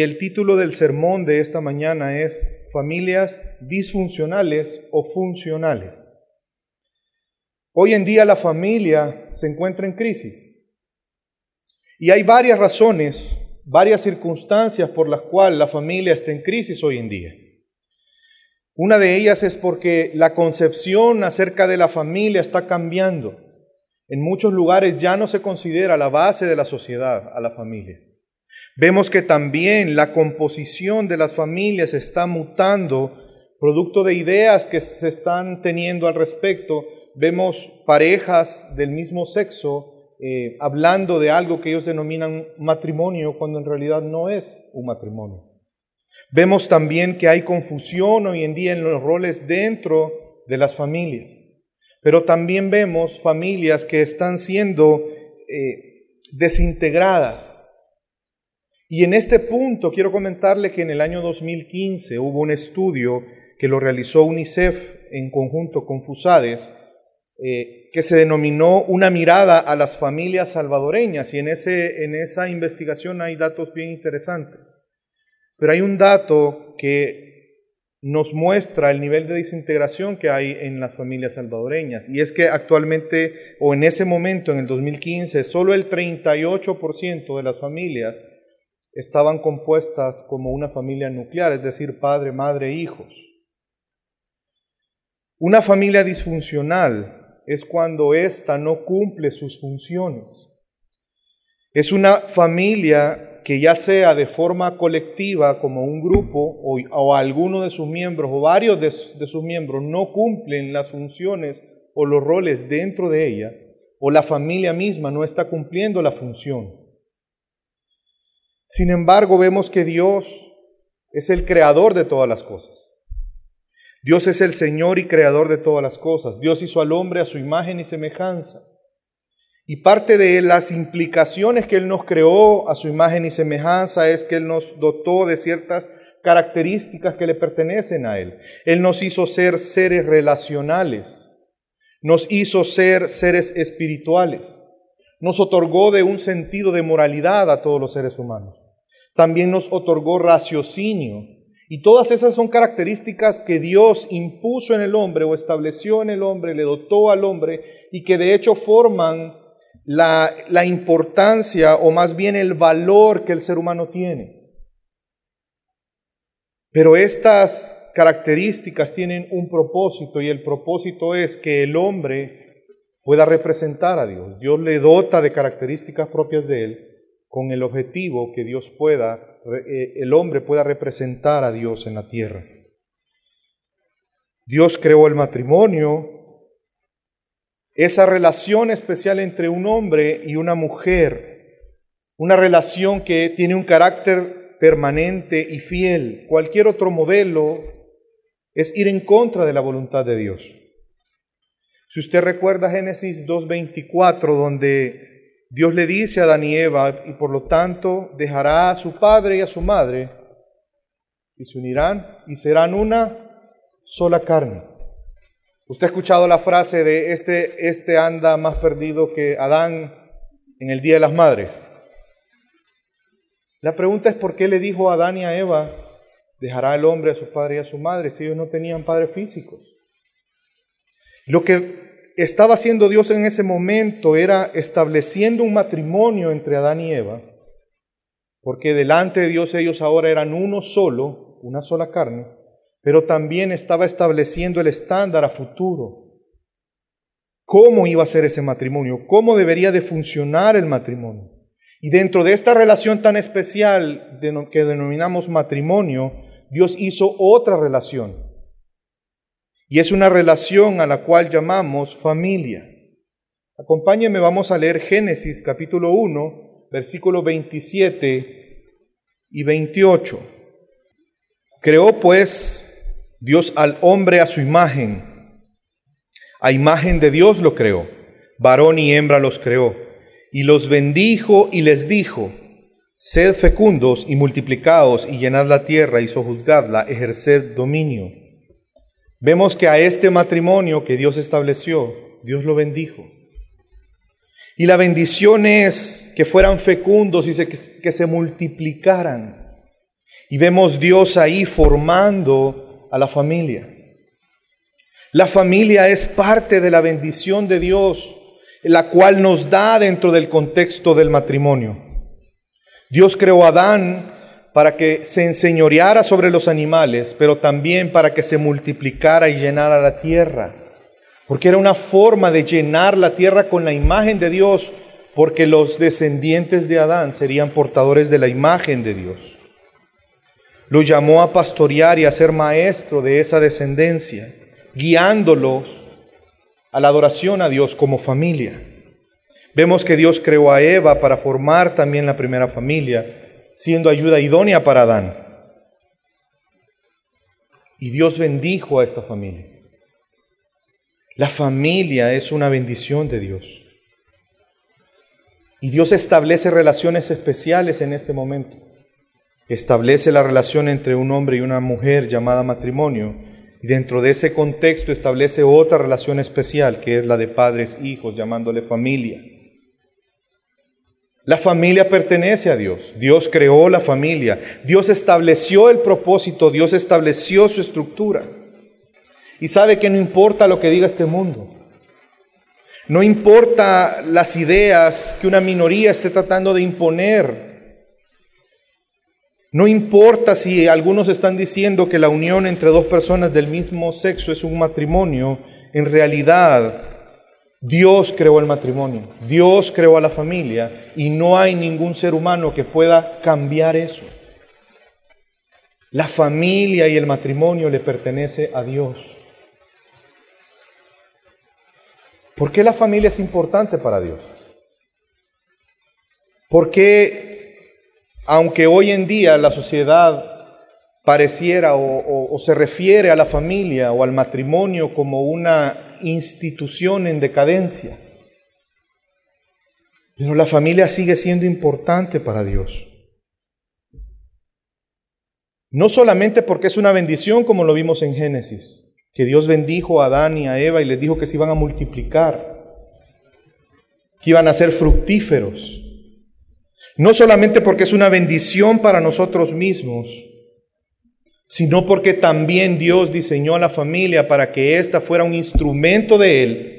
El título del sermón de esta mañana es Familias disfuncionales o funcionales. Hoy en día la familia se encuentra en crisis y hay varias razones, varias circunstancias por las cuales la familia está en crisis hoy en día. Una de ellas es porque la concepción acerca de la familia está cambiando. En muchos lugares ya no se considera la base de la sociedad a la familia. Vemos que también la composición de las familias está mutando, producto de ideas que se están teniendo al respecto. Vemos parejas del mismo sexo eh, hablando de algo que ellos denominan matrimonio cuando en realidad no es un matrimonio. Vemos también que hay confusión hoy en día en los roles dentro de las familias. Pero también vemos familias que están siendo eh, desintegradas, y en este punto quiero comentarle que en el año 2015 hubo un estudio que lo realizó UNICEF en conjunto con FUSADES, eh, que se denominó Una mirada a las familias salvadoreñas. Y en, ese, en esa investigación hay datos bien interesantes. Pero hay un dato que nos muestra el nivel de desintegración que hay en las familias salvadoreñas. Y es que actualmente, o en ese momento, en el 2015, solo el 38% de las familias estaban compuestas como una familia nuclear, es decir, padre, madre, hijos. Una familia disfuncional es cuando ésta no cumple sus funciones. Es una familia que ya sea de forma colectiva, como un grupo, o, alguno de sus miembros, o varios de sus miembros, no cumplen las funciones o los roles dentro de ella, o la familia misma no está cumpliendo la función. Sin embargo, vemos que Dios es el creador de todas las cosas. Dios es el Señor y creador de todas las cosas. Dios hizo al hombre a su imagen y semejanza. Y parte de las implicaciones que Él nos creó a su imagen y semejanza es que Él nos dotó de ciertas características que le pertenecen a Él. Él nos hizo ser seres relacionales, nos hizo ser seres espirituales, nos otorgó de un sentido de moralidad a todos los seres humanos también nos otorgó raciocinio. Y todas esas son características que Dios impuso en el hombre o estableció en el hombre, le dotó al hombre y que de hecho forman la, importancia o más bien el valor que el ser humano tiene. Pero estas características tienen un propósito y el propósito es que el hombre pueda representar a Dios. Dios le dota de características propias de él con el objetivo que Dios pueda, eh, el hombre pueda representar a Dios en la tierra. Dios creó el matrimonio, esa relación especial entre un hombre y una mujer, una relación que tiene un carácter permanente y fiel. Cualquier otro modelo es ir en contra de la voluntad de Dios. Si usted recuerda Génesis 2.24, donde Dios le dice a Adán y Eva, y por lo tanto dejará a su padre y a su madre, y se unirán y serán una sola carne. Usted ha escuchado la frase de este, este anda más perdido que Adán en el Día de las Madres. La pregunta es por qué le dijo a Adán y a Eva, dejará el hombre a su padre y a su madre si ellos no tenían padres físicos. Lo que estaba haciendo Dios en ese momento era estableciendo un matrimonio entre Adán y Eva, porque delante de Dios ellos ahora eran uno solo, una sola carne, pero también estaba estableciendo el estándar a futuro. ¿Cómo iba a ser ese matrimonio? ¿Cómo debería de funcionar el matrimonio? Y dentro de esta relación tan especial que denominamos matrimonio, Dios hizo otra relación y es una relación a la cual llamamos familia. Acompáñenme, vamos a leer Génesis capítulo 1, versículos 27 y 28. Creó pues Dios al hombre a su imagen. A imagen de Dios lo creó. Varón y hembra los creó. Y los bendijo y les dijo, Sed fecundos y multiplicaos y llenad la tierra y sojuzgadla, ejerced dominio Vemos que a este matrimonio que Dios estableció, Dios lo bendijo. Y la bendición es que fueran fecundos y que se multiplicaran. Y vemos Dios ahí formando a la familia. La familia es parte de la bendición de Dios, la cual nos da dentro del contexto del matrimonio. Dios creó a Adán para que se enseñoreara sobre los animales, pero también para que se multiplicara y llenara la tierra. Porque era una forma de llenar la tierra con la imagen de Dios, porque los descendientes de Adán serían portadores de la imagen de Dios. Lo llamó a pastorear y a ser maestro de esa descendencia guiándolos a la adoración a Dios como familia. Vemos que Dios creó a Eva para formar también la primera familia, siendo ayuda idónea para Adán. Y Dios bendijo a esta familia. La familia es una bendición de Dios. Y Dios establece relaciones especiales en este momento. Establece la relación entre un hombre y una mujer llamada matrimonio y dentro de ese contexto establece otra relación especial, que es la de padres-hijos, llamándole familia. La familia pertenece a Dios. Dios creó la familia. Dios estableció el propósito. Dios estableció su estructura. Y sabe que no importa lo que diga este mundo. No importa las ideas que una minoría esté tratando de imponer no importa si algunos están diciendo que la unión entre dos personas del mismo sexo es un matrimonio, en realidad Dios creó el matrimonio, Dios creó a la familia y no hay ningún ser humano que pueda cambiar eso. La familia y el matrimonio le pertenece a Dios. ¿Por qué la familia es importante para Dios? ¿Por qué aunque hoy en día la sociedad pareciera o, se refiere a la familia o al matrimonio como una institución en decadencia, pero la familia sigue siendo importante para Dios. No solamente porque es una bendición como lo vimos en Génesis, que Dios bendijo a Adán y a Eva y les dijo que se iban a multiplicar, que iban a ser fructíferos, no solamente porque es una bendición para nosotros mismos, sino porque también Dios diseñó a la familia para que ésta fuera un instrumento de Él,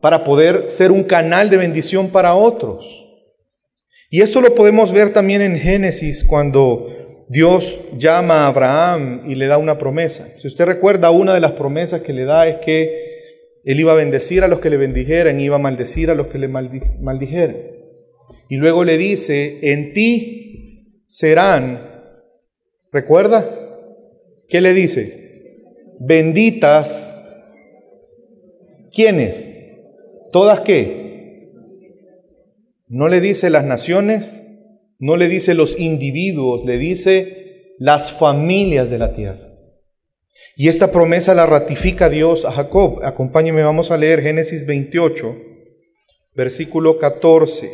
para poder ser un canal de bendición para otros. Y esto lo podemos ver también en Génesis cuando Dios llama a Abraham y le da una promesa. Si usted recuerda, una de las promesas que le da es que él iba a bendecir a los que le bendijeran iba a maldecir a los que le maldijeran. Y luego le dice, en ti serán, ¿recuerda? ¿Qué le dice? Benditas, ¿quiénes? ¿Todas qué? No le dice las naciones, no le dice los individuos, le dice las familias de la tierra. Y esta promesa la ratifica Dios a Jacob. Acompáñeme, vamos a leer Génesis 28, versículo 14.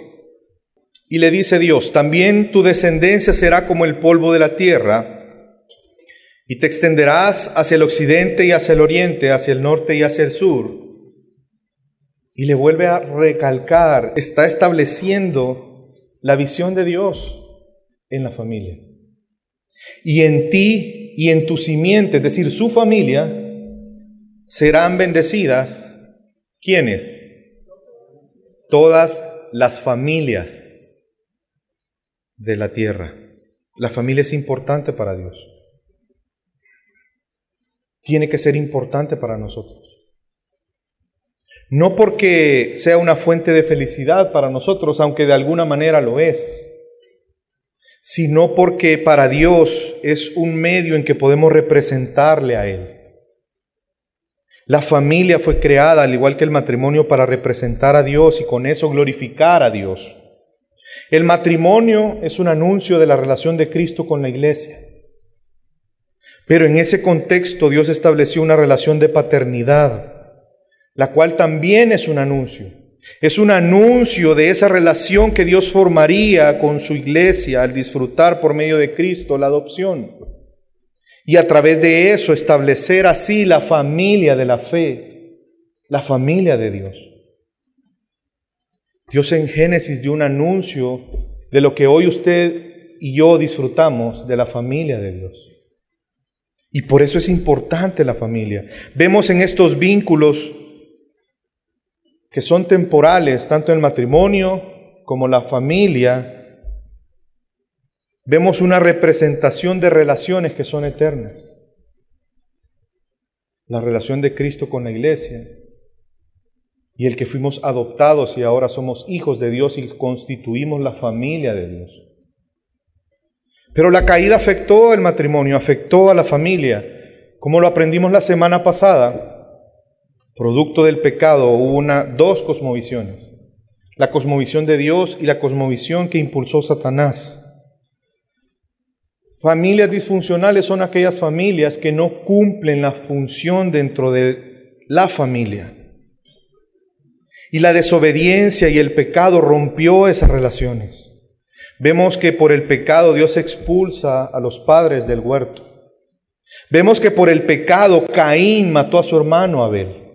Y le dice Dios, también tu descendencia será como el polvo de la tierra, y te extenderás hacia el occidente y hacia el oriente, hacia el norte y hacia el sur. Y le vuelve a recalcar, está estableciendo la visión de Dios en la familia. Y en ti y en tu simiente, es decir, su familia, serán bendecidas. ¿Quiénes? Todas las familias de la tierra. La familia es importante para Dios. Tiene que ser importante para nosotros. No porque sea una fuente de felicidad para nosotros, aunque de alguna manera lo es, sino porque para Dios es un medio en que podemos representarle a Él. La familia fue creada, al igual que el matrimonio, para representar a Dios y con eso glorificar a Dios. El matrimonio es un anuncio de la relación de Cristo con la iglesia. Pero en ese contexto Dios estableció una relación de paternidad, la cual también es un anuncio. Es un anuncio de esa relación que Dios formaría con su iglesia al disfrutar por medio de Cristo la adopción. Y a través de eso establecer así la familia de la fe, la familia de Dios. Dios en Génesis dio un anuncio de lo que hoy usted y yo disfrutamos de la familia de Dios. Y por eso es importante la familia. Vemos en estos vínculos que son temporales, tanto el matrimonio como la familia, vemos una representación de relaciones que son eternas. La relación de Cristo con la iglesia y el que fuimos adoptados y ahora somos hijos de Dios y constituimos la familia de Dios. Pero la caída afectó el matrimonio, afectó a la familia. Como lo aprendimos la semana pasada, producto del pecado hubo una, dos cosmovisiones. La cosmovisión de Dios y la cosmovisión que impulsó Satanás. Familias disfuncionales son aquellas familias que no cumplen la función dentro de la familia. Y la desobediencia y el pecado rompió esas relaciones. Vemos que por el pecado Dios expulsa a los padres del huerto. Vemos que por el pecado Caín mató a su hermano Abel.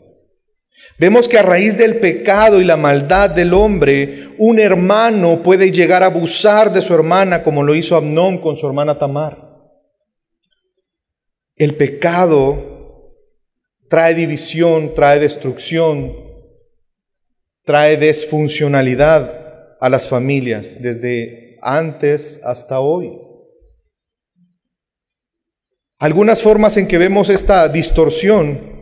Vemos que a raíz del pecado y la maldad del hombre, un hermano puede llegar a abusar de su hermana como lo hizo Amnón con su hermana Tamar. El pecado trae división, trae destrucción, trae desfuncionalidad a las familias desde antes hasta hoy. Algunas formas en que vemos esta distorsión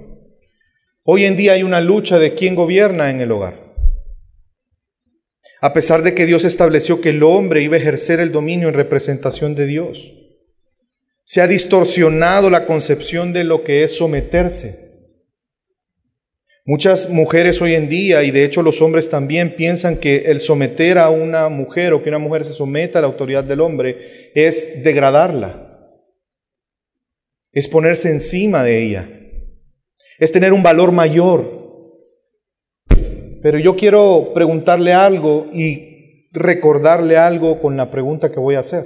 Hoy en día hay una lucha de quién gobierna en el hogar. A pesar de que Dios estableció que el hombre iba a ejercer el dominio en representación de Dios, se ha distorsionado la concepción de lo que es someterse. Muchas mujeres hoy en día, y de hecho los hombres también, piensan que el someter a una mujer o que una mujer se someta a la autoridad del hombre es degradarla, es ponerse encima de ella es tener un valor mayor. Pero yo quiero preguntarle algo y recordarle algo con la pregunta que voy a hacer.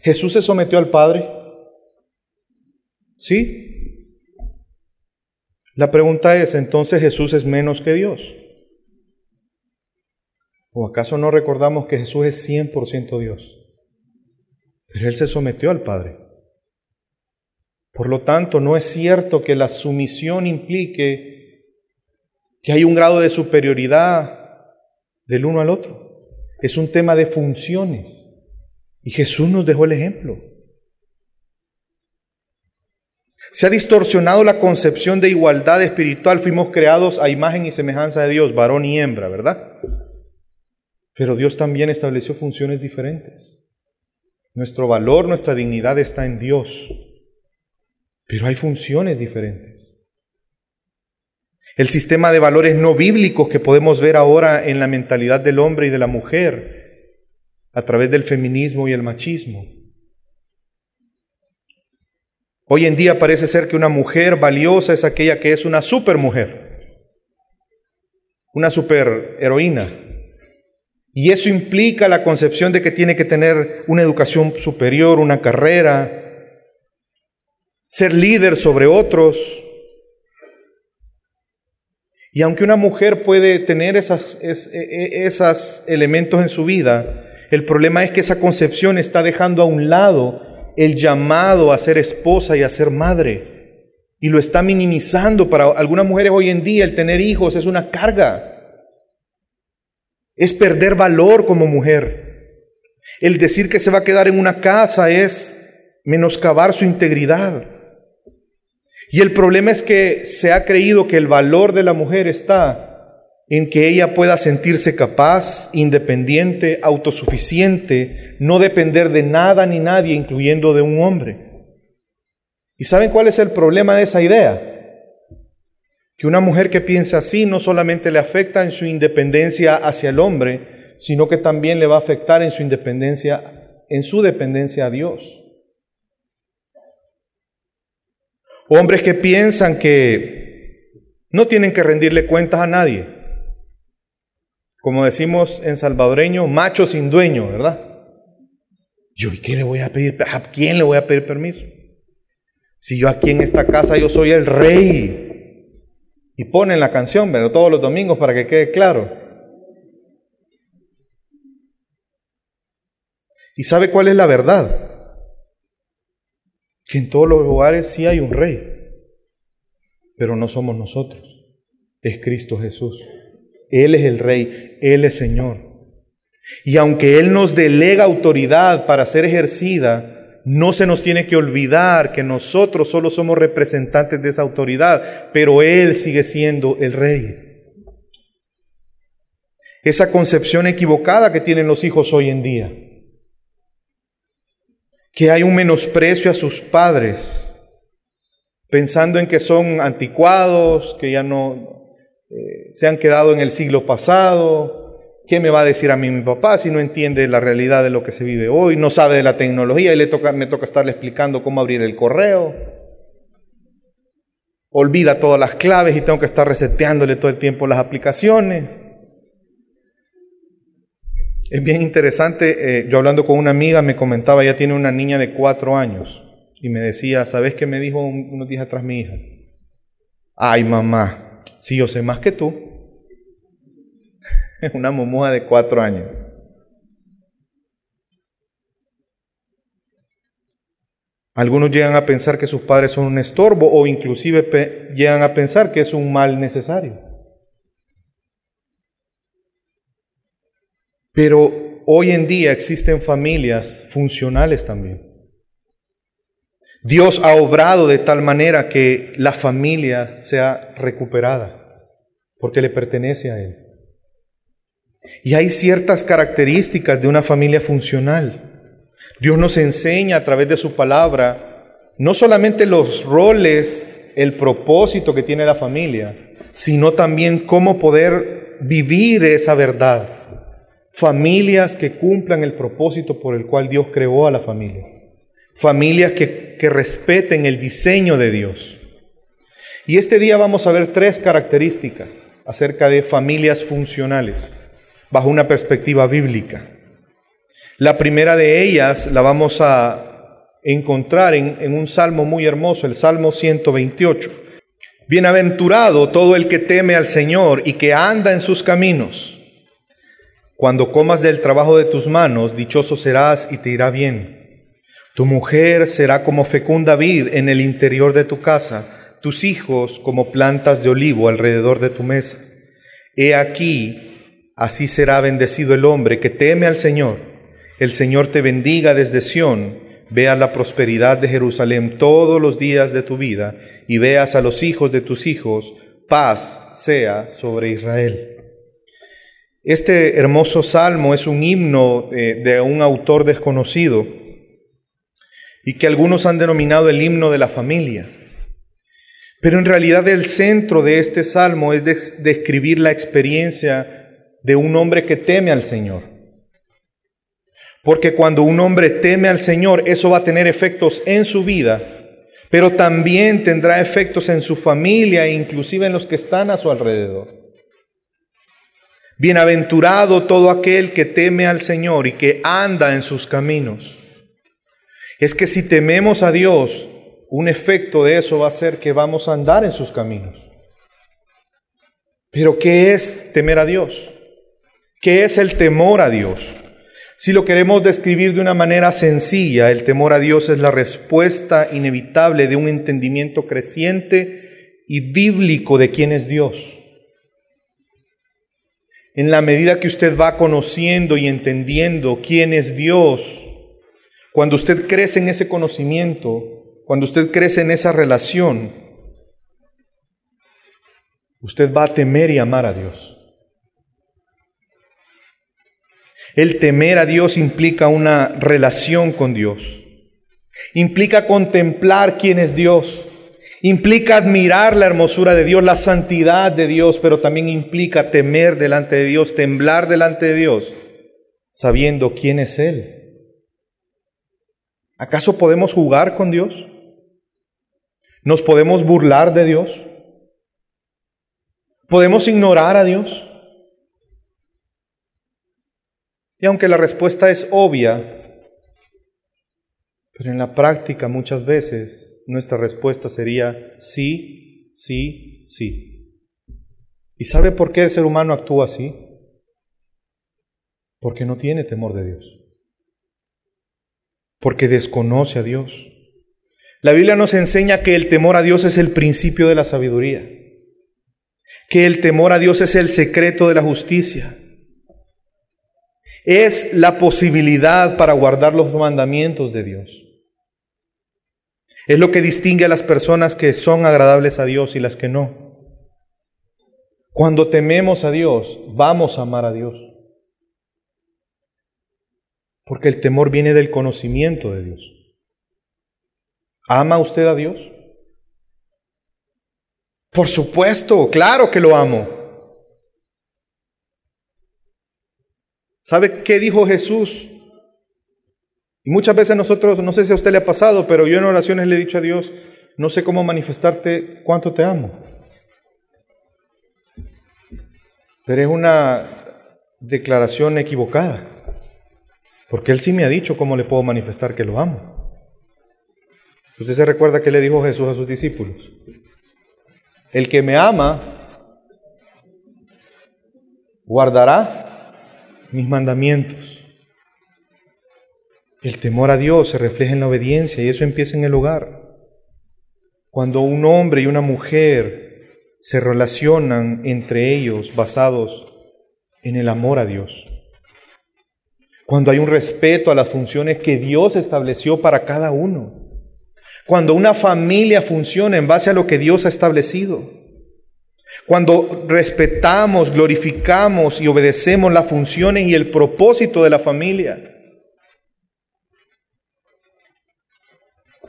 ¿Jesús se sometió al Padre? ¿Sí? La pregunta es, ¿entonces Jesús es menos que Dios? ¿O acaso no recordamos que Jesús es 100% Dios? Pero Él se sometió al Padre. Por lo tanto, no es cierto que la sumisión implique que hay un grado de superioridad del uno al otro. Es un tema de funciones. Y Jesús nos dejó el ejemplo. Se ha distorsionado la concepción de igualdad espiritual. Fuimos creados a imagen y semejanza de Dios, varón y hembra, ¿verdad? Pero Dios también estableció funciones diferentes. Nuestro valor, nuestra dignidad está en Dios. Pero hay funciones diferentes. El sistema de valores no bíblicos que podemos ver ahora en la mentalidad del hombre y de la mujer a través del feminismo y el machismo. Hoy en día parece ser que una mujer valiosa es aquella que es una supermujer, una super heroína. Y eso implica la concepción de que tiene que tener una educación superior, una carrera, ser líder sobre otros. Y aunque una mujer puede tener esos e, e, elementos en su vida, el problema es que esa concepción está dejando a un lado el llamado a ser esposa y a ser madre. Y lo está minimizando. Para algunas mujeres hoy en día el tener hijos es una carga. Es perder valor como mujer. El decir que se va a quedar en una casa es menoscabar su integridad. Y el problema es que se ha creído que el valor de la mujer está en que ella pueda sentirse capaz, independiente, autosuficiente, no depender de nada ni nadie, incluyendo de un hombre. ¿Y saben cuál es el problema de esa idea? Que una mujer que piensa así no solamente le afecta en su independencia hacia el hombre, sino que también le va a afectar en su independencia, en su dependencia a Dios. Hombres que piensan que no tienen que rendirle cuentas a nadie. Como decimos en salvadoreño, macho sin dueño, ¿verdad? Yo, ¿y qué le voy a pedir? ¿A quién le voy a pedir permiso? Si yo aquí en esta casa yo soy el rey. Y ponen la canción, pero todos los domingos para que quede claro. ¿Y sabe cuál es la verdad? Que en todos los lugares sí hay un rey, pero no somos nosotros, es Cristo Jesús. Él es el rey, Él es Señor. Y aunque Él nos delega autoridad para ser ejercida, no se nos tiene que olvidar que nosotros solo somos representantes de esa autoridad, pero Él sigue siendo el rey. Esa concepción equivocada que tienen los hijos hoy en día, que hay un menosprecio a sus padres, pensando en que son anticuados, que ya no eh, se han quedado en el siglo pasado, ¿Qué me va a decir a mí mi papá si no entiende la realidad de lo que se vive hoy? No sabe de la tecnología y le toca, me toca estarle explicando cómo abrir el correo. Olvida todas las claves y tengo que estar reseteándole todo el tiempo las aplicaciones. Es bien interesante, eh, yo hablando con una amiga me comentaba, ella tiene una niña de cuatro años y me decía, ¿sabes qué me dijo unos días atrás mi hija? Ay mamá, si yo sé más que tú. una momoa de cuatro años. Algunos llegan a pensar que sus padres son un estorbo o inclusive llegan a pensar que es un mal necesario. Pero hoy en día existen familias funcionales también. Dios ha obrado de tal manera que la familia sea recuperada, porque le pertenece a Él. Y hay ciertas características de una familia funcional. Dios nos enseña a través de su palabra no solamente los roles, el propósito que tiene la familia, sino también cómo poder vivir esa verdad. Familias que cumplan el propósito por el cual Dios creó a la familia. Familias que, que respeten el diseño de Dios. Y este día vamos a ver tres características acerca de familias funcionales bajo una perspectiva bíblica. La primera de ellas la vamos a encontrar en, un salmo muy hermoso, el Salmo 128. Bienaventurado todo el que teme al Señor y que anda en sus caminos. Cuando comas del trabajo de tus manos, dichoso serás y te irá bien. Tu mujer será como fecunda vid en el interior de tu casa, tus hijos como plantas de olivo alrededor de tu mesa. He aquí, Así será bendecido el hombre que teme al Señor. El Señor te bendiga desde Sión. Vea la prosperidad de Jerusalén todos los días de tu vida y veas a los hijos de tus hijos. Paz sea sobre Israel. Este hermoso salmo es un himno eh, de, un autor desconocido y que algunos han denominado el himno de la familia. Pero en realidad el centro de este salmo es describir la experiencia de un hombre que teme al Señor. Porque cuando un hombre teme al Señor, eso va a tener efectos en su vida, pero también tendrá efectos en su familia e inclusive en los que están a su alrededor. Bienaventurado todo aquel que teme al Señor y que anda en sus caminos. Es que si tememos a Dios, un efecto de eso va a ser que vamos a andar en sus caminos. Pero ¿qué es temer a Dios? ¿Qué es el temor a Dios? Si lo queremos describir de una manera sencilla, el temor a Dios es la respuesta inevitable de un entendimiento creciente y bíblico de quién es Dios. En la medida que usted va conociendo y entendiendo quién es Dios, cuando usted crece en ese conocimiento, cuando usted crece en esa relación, usted va a temer y amar a Dios. El temer a Dios implica una relación con Dios. Implica contemplar quién es Dios. Implica admirar la hermosura de Dios, la santidad de Dios, pero también implica temer delante de Dios, temblar delante de Dios, sabiendo quién es Él. ¿Acaso podemos jugar con Dios? ¿Nos podemos burlar de Dios? ¿Podemos ignorar a Dios? Y aunque la respuesta es obvia, pero en la práctica muchas veces nuestra respuesta sería sí, sí, sí. ¿Y sabe por qué el ser humano actúa así? Porque no tiene temor de Dios. Porque desconoce a Dios. La Biblia nos enseña que el temor a Dios es el principio de la sabiduría, que el temor a Dios es el secreto de la justicia, es la posibilidad para guardar los mandamientos de Dios. Es lo que distingue a las personas que son agradables a Dios y las que no. Cuando tememos a Dios, vamos a amar a Dios. Porque el temor viene del conocimiento de Dios. ¿Ama usted a Dios? Por supuesto, claro que lo amo. ¿Sabe qué dijo Jesús? Y muchas veces nosotros, no sé si a usted le ha pasado, pero yo en oraciones le he dicho a Dios, no sé cómo manifestarte cuánto te amo. Pero es una declaración equivocada, porque Él sí me ha dicho cómo le puedo manifestar que lo amo. Usted se recuerda que le dijo Jesús a sus discípulos, el que me ama guardará mis mandamientos. El temor a Dios se refleja en la obediencia y eso empieza en el hogar. Cuando un hombre y una mujer se relacionan entre ellos basados en el amor a Dios. Cuando hay un respeto a las funciones que Dios estableció para cada uno. Cuando una familia funciona en base a lo que Dios ha establecido. Cuando respetamos, glorificamos y obedecemos las funciones y el propósito de la familia.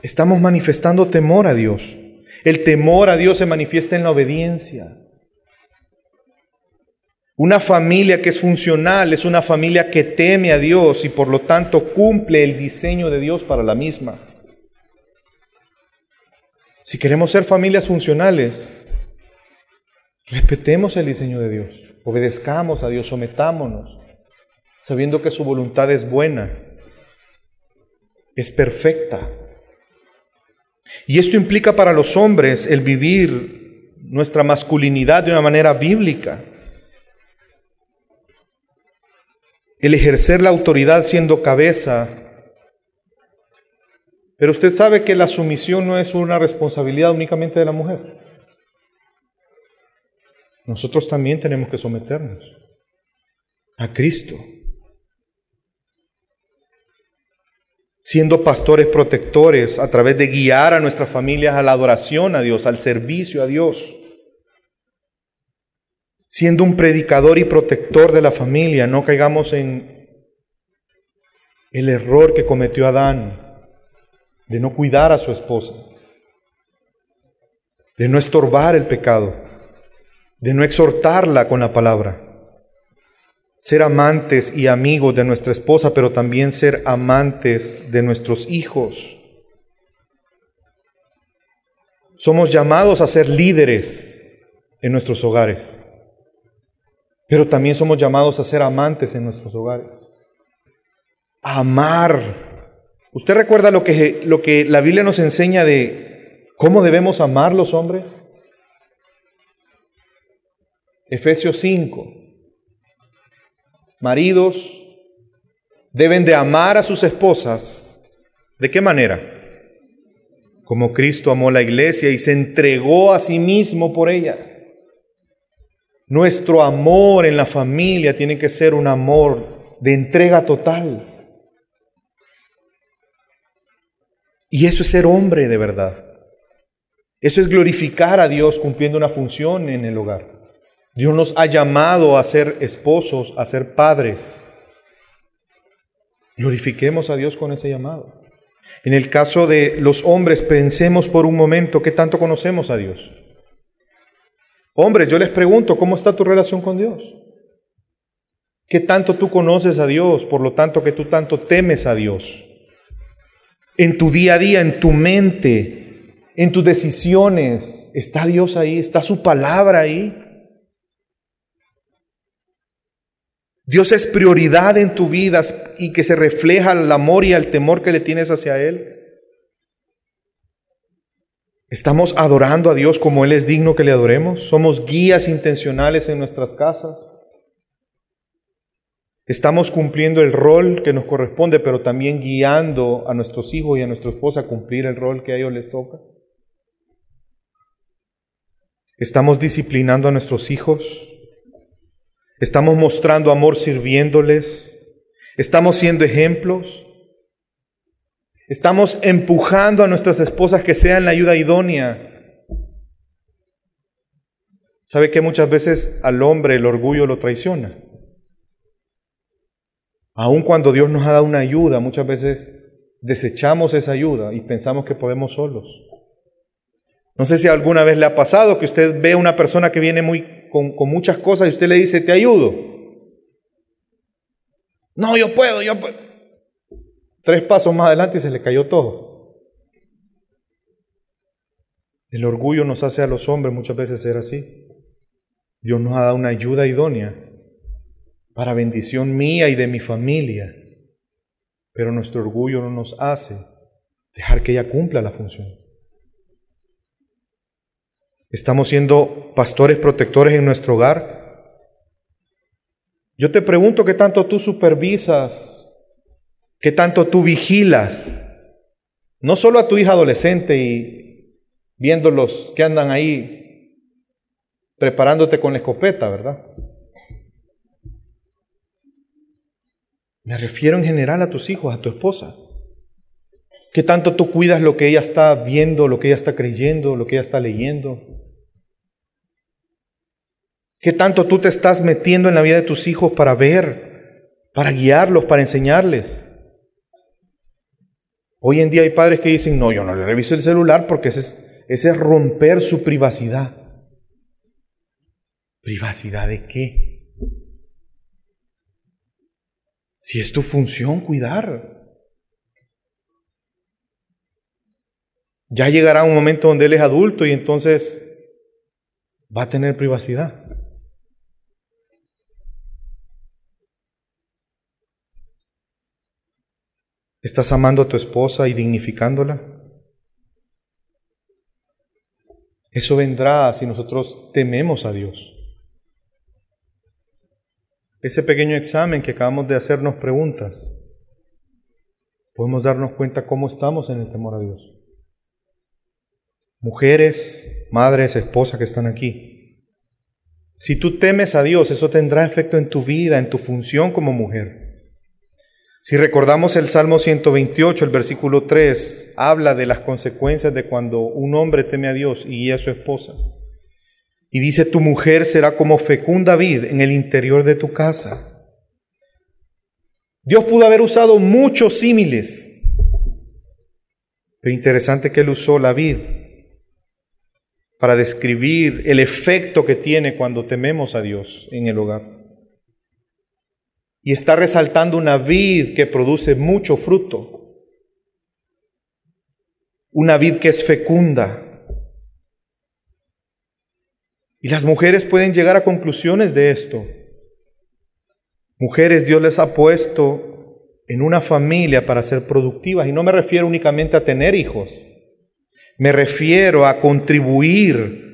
Estamos manifestando temor a Dios. El temor a Dios se manifiesta en la obediencia. Una familia que es funcional es una familia que teme a Dios y por lo tanto cumple el diseño de Dios para la misma. Si queremos ser familias funcionales, respetemos el diseño de Dios, obedezcamos a Dios, sometámonos, sabiendo que su voluntad es buena, es perfecta. Y esto implica para los hombres el vivir nuestra masculinidad de una manera bíblica, el ejercer la autoridad siendo cabeza pero usted sabe que la sumisión no es una responsabilidad únicamente de la mujer. Nosotros también tenemos que someternos a Cristo. Siendo pastores protectores a través de guiar a nuestras familias a la adoración a Dios, al servicio a Dios. Siendo un predicador y protector de la familia, no caigamos en el error que cometió Adán de no cuidar a su esposa, de no estorbar el pecado, de no exhortarla con la palabra. Ser amantes y amigos de nuestra esposa, pero también ser amantes de nuestros hijos. Somos llamados a ser líderes en nuestros hogares, pero también somos llamados a ser amantes en nuestros hogares. amar ¿Usted recuerda lo que, lo que la Biblia nos enseña de cómo debemos amar los hombres? Efesios 5. Maridos deben de amar a sus esposas. ¿De qué manera? Como Cristo amó la iglesia y se entregó a sí mismo por ella. Nuestro amor en la familia tiene que ser un amor de entrega total. Y eso es ser hombre de verdad. Eso es glorificar a Dios cumpliendo una función en el hogar. Dios nos ha llamado a ser esposos, a ser padres. Glorifiquemos a Dios con ese llamado. En el caso de los hombres, pensemos por un momento qué tanto conocemos a Dios. Hombres, yo les pregunto, ¿cómo está tu relación con Dios? ¿Qué tanto tú conoces a Dios, por lo tanto que tú tanto temes a Dios? en tu día a día, en tu mente, en tus decisiones. ¿Está Dios ahí? ¿Está su palabra ahí? Dios es prioridad en tu vida y que se refleja el amor y el temor que le tienes hacia Él. ¿Estamos adorando a Dios como Él es digno que le adoremos? ¿Somos guías intencionales en nuestras casas? Estamos cumpliendo el rol que nos corresponde, pero también guiando a nuestros hijos y a nuestra esposa a cumplir el rol que a ellos les toca. Estamos disciplinando a nuestros hijos. Estamos mostrando amor sirviéndoles. Estamos siendo ejemplos. Estamos empujando a nuestras esposas que sean la ayuda idónea. ¿Sabe que muchas veces al hombre el orgullo lo traiciona? Aun cuando Dios nos ha dado una ayuda, muchas veces desechamos esa ayuda y pensamos que podemos solos. No sé si alguna vez le ha pasado que usted ve a una persona que viene muy, con, con muchas cosas y usted le dice, te ayudo. No, yo puedo, yo puedo. Tres pasos más adelante y se le cayó todo. El orgullo nos hace a los hombres muchas veces ser así. Dios nos ha dado una ayuda idónea para bendición mía y de mi familia. Pero nuestro orgullo no nos hace dejar que ella cumpla la función. Estamos siendo pastores protectores en nuestro hogar. Yo te pregunto qué tanto tú supervisas, qué tanto tú vigilas, no solo a tu hija adolescente y viendo los que andan ahí preparándote con la escopeta, ¿verdad? Me refiero en general a tus hijos, a tu esposa. ¿Qué tanto tú cuidas lo que ella está viendo, lo que ella está creyendo, lo que ella está leyendo? ¿Qué tanto tú te estás metiendo en la vida de tus hijos para ver, para guiarlos, para enseñarles? Hoy en día hay padres que dicen, no, yo no le reviso el celular porque ese es, romper su privacidad. ¿Privacidad de qué? Si es tu función cuidar. Ya llegará un momento donde él es adulto y entonces va a tener privacidad. ¿Estás amando a tu esposa y dignificándola? Eso vendrá si nosotros tememos a Dios. Ese pequeño examen que acabamos de hacernos preguntas, podemos darnos cuenta cómo estamos en el temor a Dios. Mujeres, madres, esposas que están aquí. Si tú temes a Dios, eso tendrá efecto en tu vida, en tu función como mujer. Si recordamos el Salmo 128, el versículo 3, habla de las consecuencias de cuando un hombre teme a Dios y guía a su esposa. Y dice, tu mujer será como fecunda vid en el interior de tu casa. Dios pudo haber usado muchos símiles, pero interesante que él usó la vid para describir el efecto que tiene cuando tememos a Dios en el hogar. Y está resaltando una vid que produce mucho fruto, una vid que es fecunda, y las mujeres pueden llegar a conclusiones de esto. Mujeres, Dios les ha puesto en una familia para ser productivas y no me refiero únicamente a tener hijos. Me refiero a contribuir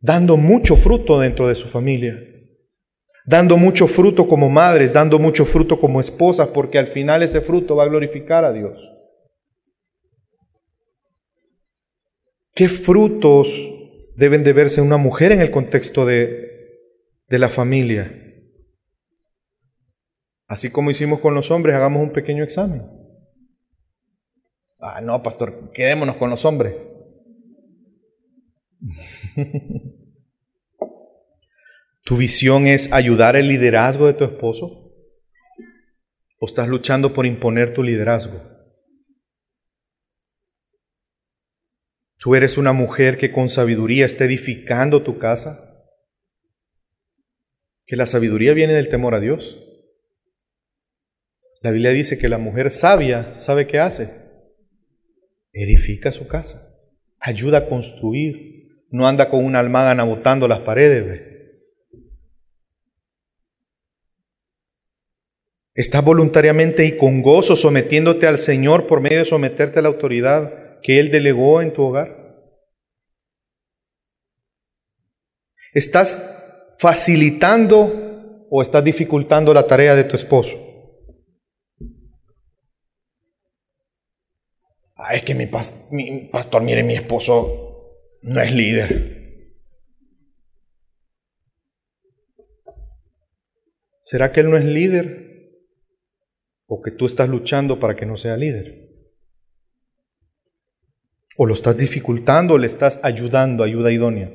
dando mucho fruto dentro de su familia, dando mucho fruto como madres, dando mucho fruto como esposas, porque al final ese fruto va a glorificar a Dios. ¿Qué frutos deben de verse una mujer en el contexto de, de la familia. Así como hicimos con los hombres, hagamos un pequeño examen. Ah, no, pastor, quedémonos con los hombres. ¿Tu visión es ayudar el liderazgo de tu esposo? ¿O estás luchando por imponer tu liderazgo? ¿Tú eres una mujer que con sabiduría está edificando tu casa? Que la sabiduría viene del temor a Dios. La Biblia dice que la mujer sabia sabe qué hace. Edifica su casa, ayuda a construir, no anda con una almagana botando las paredes. Estás voluntariamente y con gozo sometiéndote al Señor por medio de someterte a la autoridad que Él delegó en tu hogar? ¿Estás facilitando o estás dificultando la tarea de tu esposo? Ah, es que mi, mi pastor, mire, mi esposo no es líder. ¿Será que él no es líder? ¿O que tú estás luchando para que no sea líder? ¿O lo estás dificultando o le estás ayudando, ayuda idónea?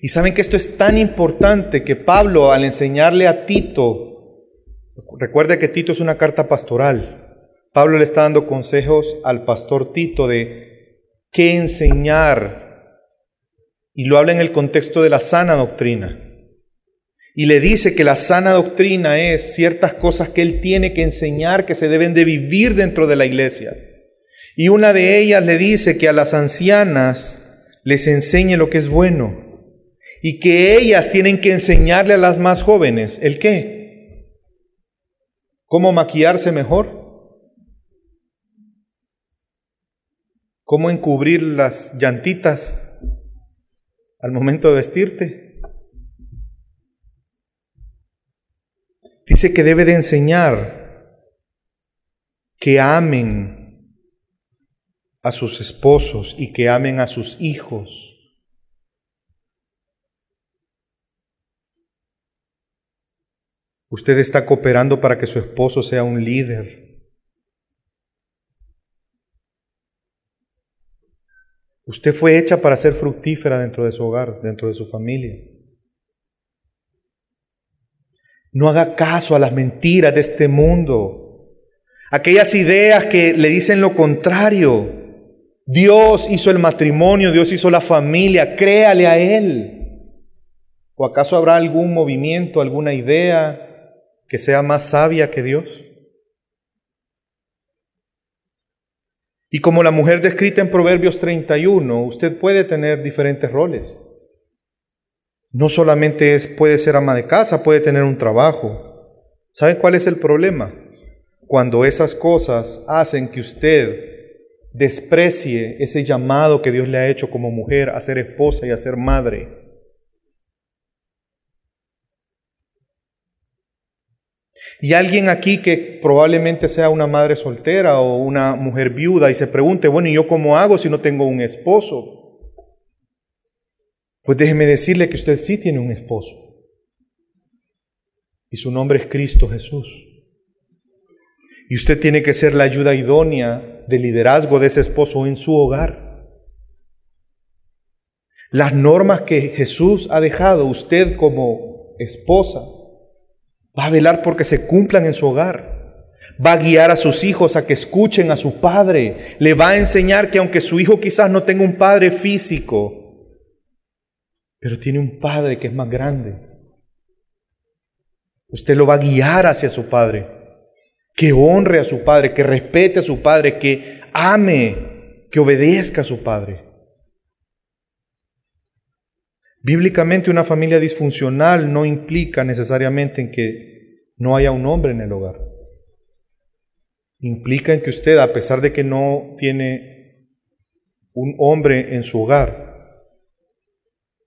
Y saben que esto es tan importante que Pablo al enseñarle a Tito, recuerde que Tito es una carta pastoral, Pablo le está dando consejos al pastor Tito de qué enseñar. Y lo habla en el contexto de la sana doctrina. Y le dice que la sana doctrina es ciertas cosas que él tiene que enseñar que se deben de vivir dentro de la iglesia. Y una de ellas le dice que a las ancianas les enseñe lo que es bueno. Y que ellas tienen que enseñarle a las más jóvenes. ¿El qué? ¿Cómo maquillarse mejor? cómo encubrir las llantitas al momento de vestirte. Dice que debe de enseñar que amen a sus esposos y que amen a sus hijos. Usted está cooperando para que su esposo sea un líder. Usted fue hecha para ser fructífera dentro de su hogar, dentro de su familia. No haga caso a las mentiras de este mundo, aquellas ideas que le dicen lo contrario. Dios hizo el matrimonio, Dios hizo la familia, créale a Él. ¿O acaso habrá algún movimiento, alguna idea que sea más sabia que Dios? Y como la mujer descrita en Proverbios 31, usted puede tener diferentes roles. No solamente es, puede ser ama de casa, puede tener un trabajo. ¿Sabe cuál es el problema? Cuando esas cosas hacen que usted desprecie ese llamado que Dios le ha hecho como mujer a ser esposa y a ser madre. Y alguien aquí que probablemente sea una madre soltera o una mujer viuda y se pregunte, bueno, ¿y yo cómo hago si no tengo un esposo? Pues déjeme decirle que usted sí tiene un esposo. Y su nombre es Cristo Jesús. Y usted tiene que ser la ayuda idónea de liderazgo de ese esposo en su hogar. Las normas que Jesús ha dejado usted como esposa Va a velar porque se cumplan en su hogar. Va a guiar a sus hijos a que escuchen a su padre. Le va a enseñar que aunque su hijo quizás no tenga un padre físico, pero tiene un padre que es más grande. Usted lo va a guiar hacia su padre. Que honre a su padre, que respete a su padre, que ame, que obedezca a su padre. Bíblicamente una familia disfuncional no implica necesariamente en que no haya un hombre en el hogar. Implica en que usted, a pesar de que no tiene un hombre en su hogar,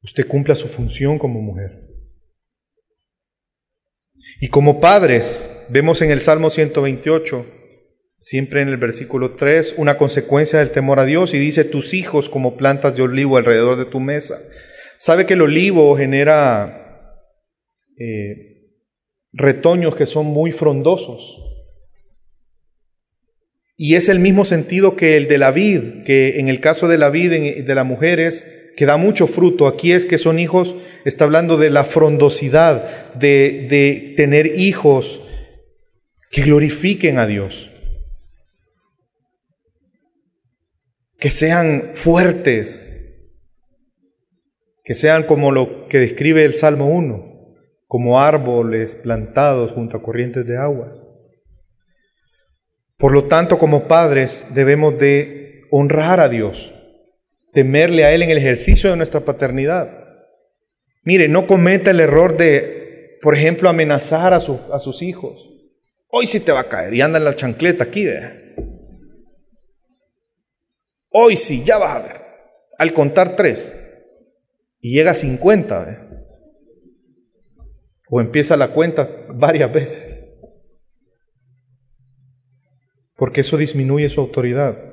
usted cumpla su función como mujer. Y como padres, vemos en el Salmo 128, siempre en el versículo 3, una consecuencia del temor a Dios y dice, tus hijos como plantas de olivo alrededor de tu mesa. Sabe que el olivo genera eh, retoños que son muy frondosos. Y es el mismo sentido que el de la vid, que en el caso de la vid de la mujer es que da mucho fruto. Aquí es que son hijos, está hablando de la frondosidad, de, de tener hijos que glorifiquen a Dios. Que sean fuertes, que sean como lo que describe el Salmo 1, como árboles plantados junto a corrientes de aguas. Por lo tanto, como padres debemos de honrar a Dios, temerle a Él en el ejercicio de nuestra paternidad. Mire, no cometa el error de, por ejemplo, amenazar a, a sus hijos. Hoy sí te va a caer y anda en la chancleta aquí, vea. Hoy sí, ya vas a ver. Al contar tres, y llega a 50. O empieza la cuenta varias veces. Porque eso disminuye su autoridad.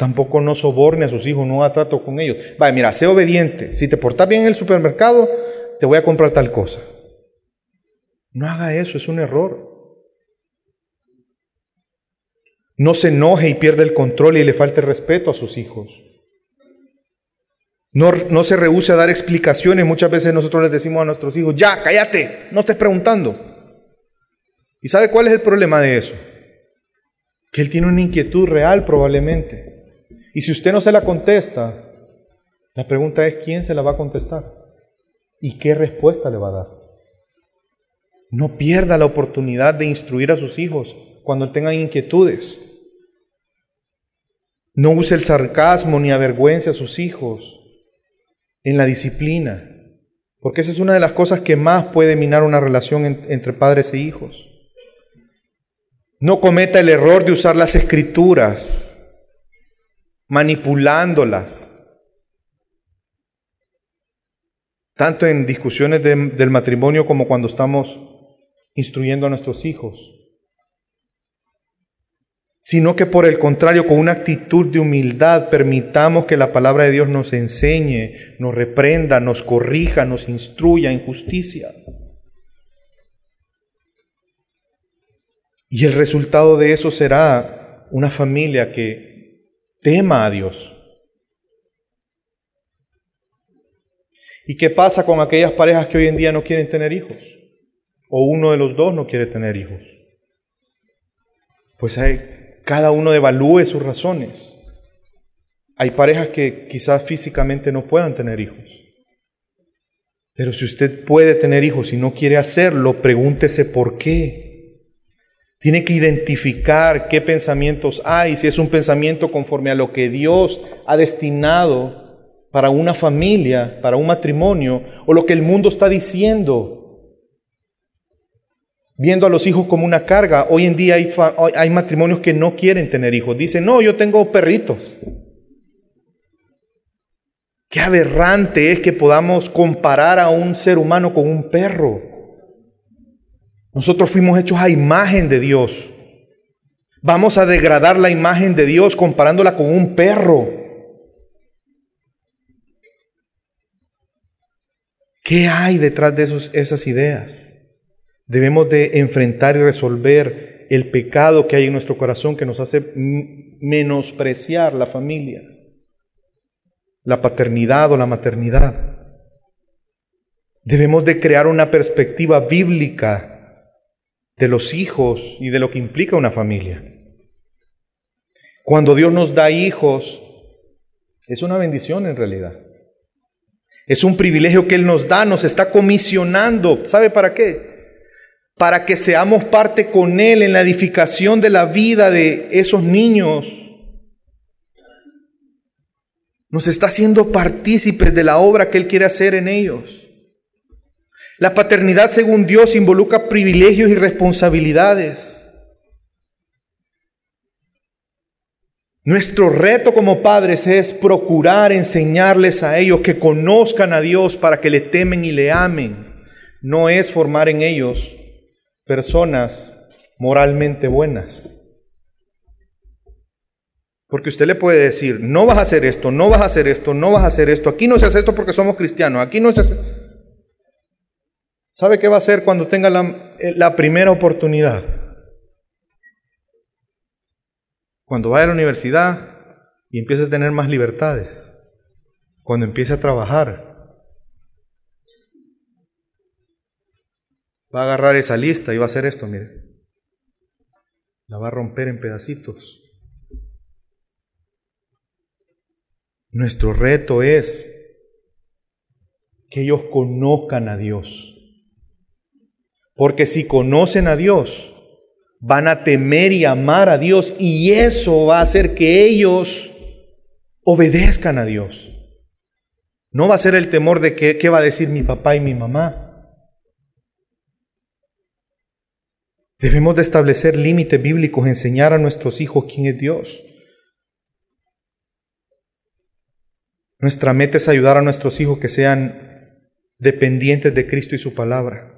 Tampoco no soborne a sus hijos, no haga trato con ellos. Vaya, mira, sé obediente. Si te portas bien en el supermercado, te voy a comprar tal cosa. No haga eso, es un error. No se enoje y pierda el control y le falte respeto a sus hijos. No, no se rehúse a dar explicaciones. Muchas veces nosotros les decimos a nuestros hijos, ya, cállate, no estés preguntando. ¿Y sabe cuál es el problema de eso? Que él tiene una inquietud real probablemente. Y si usted no se la contesta, la pregunta es quién se la va a contestar y qué respuesta le va a dar. No pierda la oportunidad de instruir a sus hijos cuando tengan inquietudes. No use el sarcasmo ni avergüence a sus hijos en la disciplina, porque esa es una de las cosas que más puede minar una relación entre padres e hijos. No cometa el error de usar las escrituras, manipulándolas, tanto en discusiones del matrimonio como cuando estamos instruyendo a nuestros hijos sino que por el contrario, con una actitud de humildad, permitamos que la palabra de Dios nos enseñe, nos reprenda, nos corrija, nos instruya en justicia. Y el resultado de eso será una familia que tema a Dios. ¿Y qué pasa con aquellas parejas que hoy en día no quieren tener hijos? O uno de los dos no quiere tener hijos. Pues hay cada uno evalúe sus razones. Hay parejas que quizás físicamente no puedan tener hijos. Pero si usted puede tener hijos y no quiere hacerlo, pregúntese por qué. Tiene que identificar qué pensamientos hay, si es un pensamiento conforme a lo que Dios ha destinado para una familia, para un matrimonio, o lo que el mundo está diciendo viendo a los hijos como una carga. Hoy en día hay, hay, matrimonios que no quieren tener hijos. Dicen, no, yo tengo perritos. Qué aberrante es que podamos comparar a un ser humano con un perro. Nosotros fuimos hechos a imagen de Dios. Vamos a degradar la imagen de Dios comparándola con un perro. ¿Qué hay detrás de esas ideas? Debemos de enfrentar y resolver el pecado que hay en nuestro corazón que nos hace menospreciar la familia, la paternidad o la maternidad. Debemos de crear una perspectiva bíblica de los hijos y de lo que implica una familia. Cuando Dios nos da hijos, es una bendición en realidad. Es un privilegio que Él nos da, nos está comisionando. ¿Sabe para qué? para que seamos parte con Él en la edificación de la vida de esos niños. Nos está haciendo partícipes de la obra que Él quiere hacer en ellos. La paternidad según Dios involucra privilegios y responsabilidades. Nuestro reto como padres es procurar enseñarles a ellos que conozcan a Dios para que le temen y le amen. No es formar en ellos personas moralmente buenas. Porque usted le puede decir, no vas a hacer esto, no vas a hacer esto, no vas a hacer esto, aquí no se hace esto porque somos cristianos, aquí no se hace... ¿Sabe qué va a hacer cuando tenga la, la primera oportunidad? Cuando vaya a la universidad y empiece a tener más libertades, cuando empiece a trabajar, Va a agarrar esa lista y va a hacer esto, mire. La va a romper en pedacitos. Nuestro reto es que ellos conozcan a Dios. Porque si conocen a Dios, van a temer y amar a Dios y eso va a hacer que ellos obedezcan a Dios. No va a ser el temor de qué, qué va a decir mi papá y mi mamá. Debemos de establecer límites bíblicos, enseñar a nuestros hijos quién es Dios. Nuestra meta es ayudar a nuestros hijos que sean dependientes de Cristo y su palabra.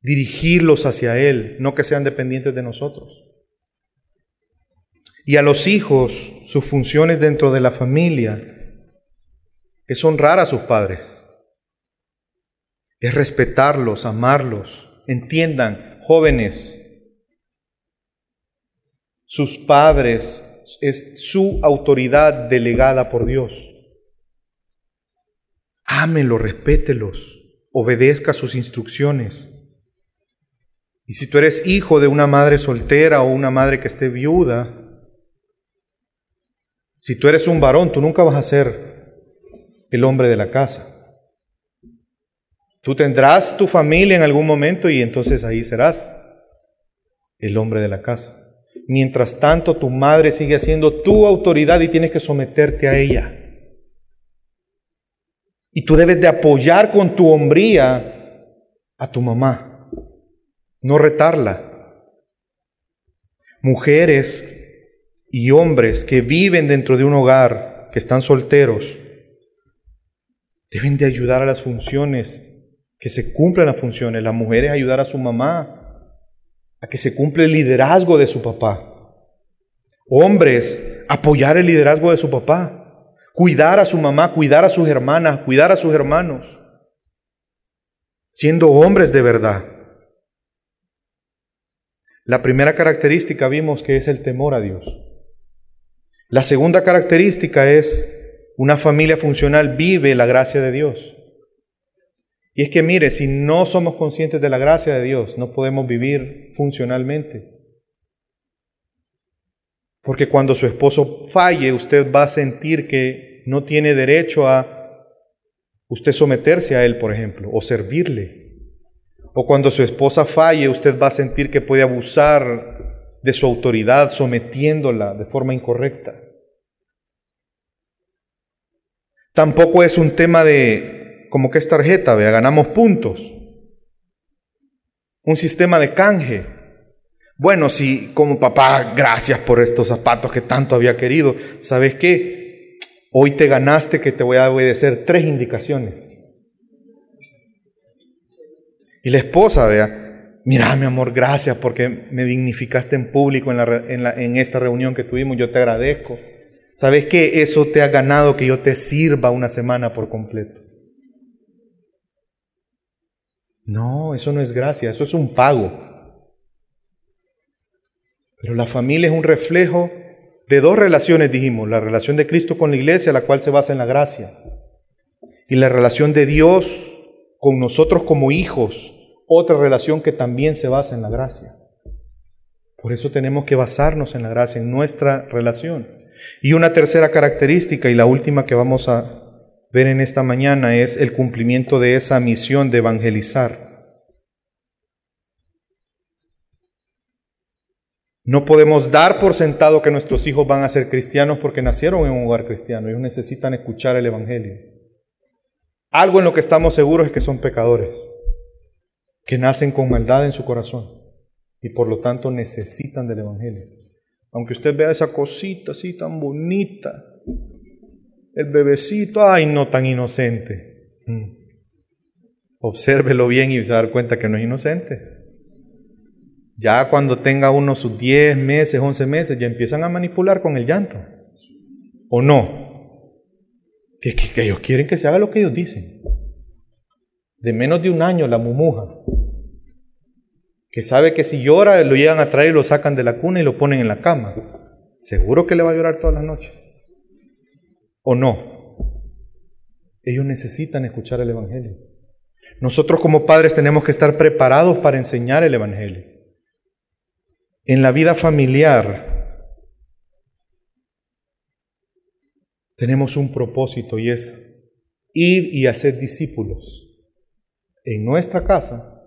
Dirigirlos hacia Él, no que sean dependientes de nosotros. Y a los hijos, sus funciones dentro de la familia es honrar a sus padres, es respetarlos, amarlos. Entiendan, jóvenes, sus padres es su autoridad delegada por Dios. Ámelos, respételos, obedezca sus instrucciones. Y si tú eres hijo de una madre soltera o una madre que esté viuda, si tú eres un varón, tú nunca vas a ser el hombre de la casa. Tú tendrás tu familia en algún momento y entonces ahí serás el hombre de la casa. Mientras tanto, tu madre sigue siendo tu autoridad y tienes que someterte a ella. Y tú debes de apoyar con tu hombría a tu mamá, no retarla. Mujeres y hombres que viven dentro de un hogar, que están solteros, deben de ayudar a las funciones, que se cumplan las funciones. Las mujeres ayudar a su mamá, a que se cumpla el liderazgo de su papá. Hombres, apoyar el liderazgo de su papá cuidar a su mamá, cuidar a sus hermanas, cuidar a sus hermanos, siendo hombres de verdad. La primera característica vimos que es el temor a Dios. La segunda característica es una familia funcional vive la gracia de Dios. Y es que mire, si no somos conscientes de la gracia de Dios, no podemos vivir funcionalmente. Porque cuando su esposo falle, usted va a sentir que no tiene derecho a usted someterse a él, por ejemplo, o servirle. O cuando su esposa falle, usted va a sentir que puede abusar de su autoridad sometiéndola de forma incorrecta. Tampoco es un tema de como que es tarjeta, vea, ganamos puntos. Un sistema de canje. Bueno, si como papá, gracias por estos zapatos que tanto había querido, ¿sabes qué? Hoy te ganaste que te voy a obedecer tres indicaciones. Y la esposa, vea, mira mi amor, gracias porque me dignificaste en público en, la, en, esta reunión que tuvimos, yo te agradezco. ¿Sabes qué? Eso te ha ganado que yo te sirva una semana por completo. No, eso no es gracia, eso es un pago. Pero la familia es un reflejo de dos relaciones, dijimos, la relación de Cristo con la iglesia, la cual se basa en la gracia, y la relación de Dios con nosotros como hijos, otra relación que también se basa en la gracia. Por eso tenemos que basarnos en la gracia, en nuestra relación. Y una tercera característica, y la última que vamos a ver en esta mañana, es el cumplimiento de esa misión de evangelizar. No podemos dar por sentado que nuestros hijos van a ser cristianos porque nacieron en un hogar cristiano. Ellos necesitan escuchar el Evangelio. Algo en lo que estamos seguros es que son pecadores, que nacen con maldad en su corazón y por lo tanto necesitan del Evangelio. Aunque usted vea esa cosita así tan bonita, el bebecito, ay, no tan inocente. Mm. Obsérvelo bien y se va a dar cuenta que no es inocente. Ya cuando tenga uno sus 10 meses, 11 meses, ya empiezan a manipular con el llanto. ¿O no? Que, que, ellos quieren que se haga lo que ellos dicen. De menos de un año la mumuja. Que sabe que si llora lo llegan a traer y lo sacan de la cuna y lo ponen en la cama. Seguro que le va a llorar toda la noche. ¿O no? Ellos necesitan escuchar el Evangelio. Nosotros como padres tenemos que estar preparados para enseñar el Evangelio. En la vida familiar tenemos un propósito y es ir y hacer discípulos en nuestra casa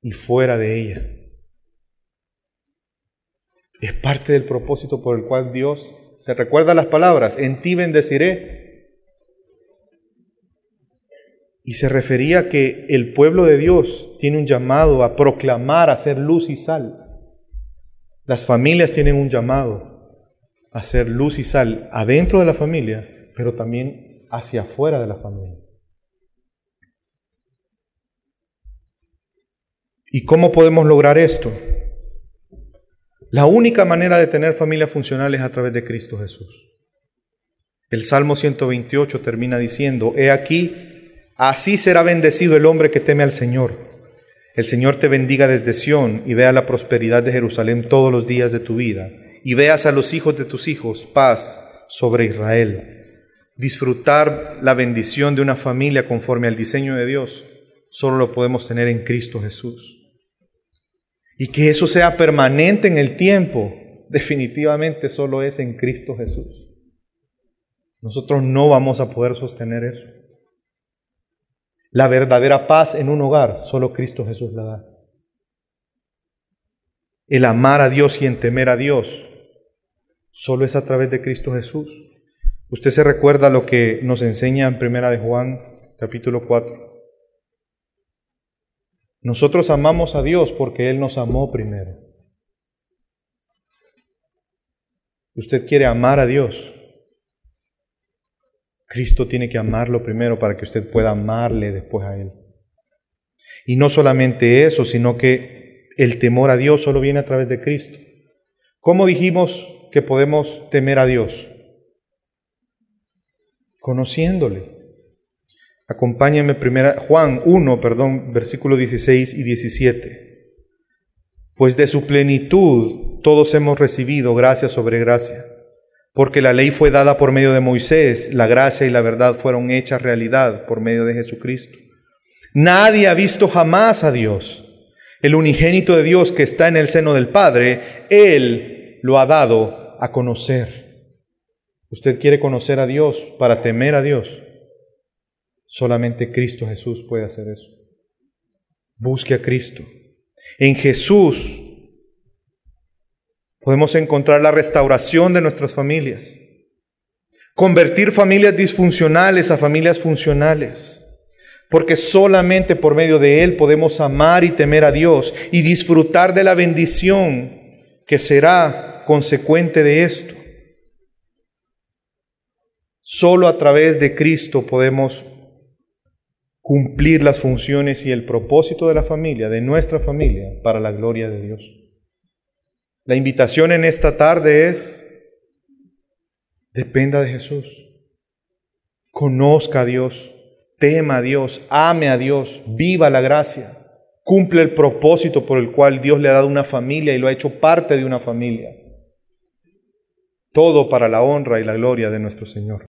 y fuera de ella. Es parte del propósito por el cual Dios se recuerda las palabras, en ti bendeciré. Y se refería a que el pueblo de Dios tiene un llamado a proclamar, a ser luz y sal. Las familias tienen un llamado a ser luz y sal adentro de la familia, pero también hacia afuera de la familia. ¿Y cómo podemos lograr esto? La única manera de tener familia funcional es a través de Cristo Jesús. El Salmo 128 termina diciendo, He aquí, así será bendecido el hombre que teme al Señor. El Señor te bendiga desde Sión y vea la prosperidad de Jerusalén todos los días de tu vida, y veas a los hijos de tus hijos paz sobre Israel. Disfrutar la bendición de una familia conforme al diseño de Dios solo lo podemos tener en Cristo Jesús. Y que eso sea permanente en el tiempo, definitivamente solo es en Cristo Jesús. Nosotros no vamos a poder sostener eso. La verdadera paz en un hogar, solo Cristo Jesús la da. El amar a Dios y en temer a Dios, solo es a través de Cristo Jesús. Usted se recuerda lo que nos enseña en Primera de Juan, capítulo 4. Nosotros amamos a Dios porque Él nos amó primero. Usted quiere amar a Dios. Cristo tiene que amarlo primero para que usted pueda amarle después a Él. Y no solamente eso, sino que el temor a Dios solo viene a través de Cristo. ¿Cómo dijimos que podemos temer a Dios? Conociéndole. Acompáñenme primero, Juan 1, perdón, versículo 16 y 17. Pues de su plenitud todos hemos recibido gracia sobre gracia, porque la ley fue dada por medio de Moisés, la gracia y la verdad fueron hechas realidad por medio de Jesucristo. Nadie ha visto jamás a Dios. El unigénito de Dios que está en el seno del Padre, Él lo ha dado a conocer. Usted quiere conocer a Dios para temer a Dios. Solamente Cristo Jesús puede hacer eso. Busque a Cristo. En Jesús podemos encontrar la restauración de nuestras familias. Convertir familias disfuncionales a familias funcionales. Porque solamente por medio de Él podemos amar y temer a Dios y disfrutar de la bendición que será consecuente de esto. Solo a través de Cristo podemos cumplir las funciones y el propósito de la familia, de nuestra familia, para la gloria de Dios. La invitación en esta tarde es, dependa de Jesús, conozca a Dios, tema a Dios, ame a Dios, viva la gracia, cumple el propósito por el cual Dios le ha dado una familia y lo ha hecho parte de una familia. Todo para la honra y la gloria de nuestro Señor.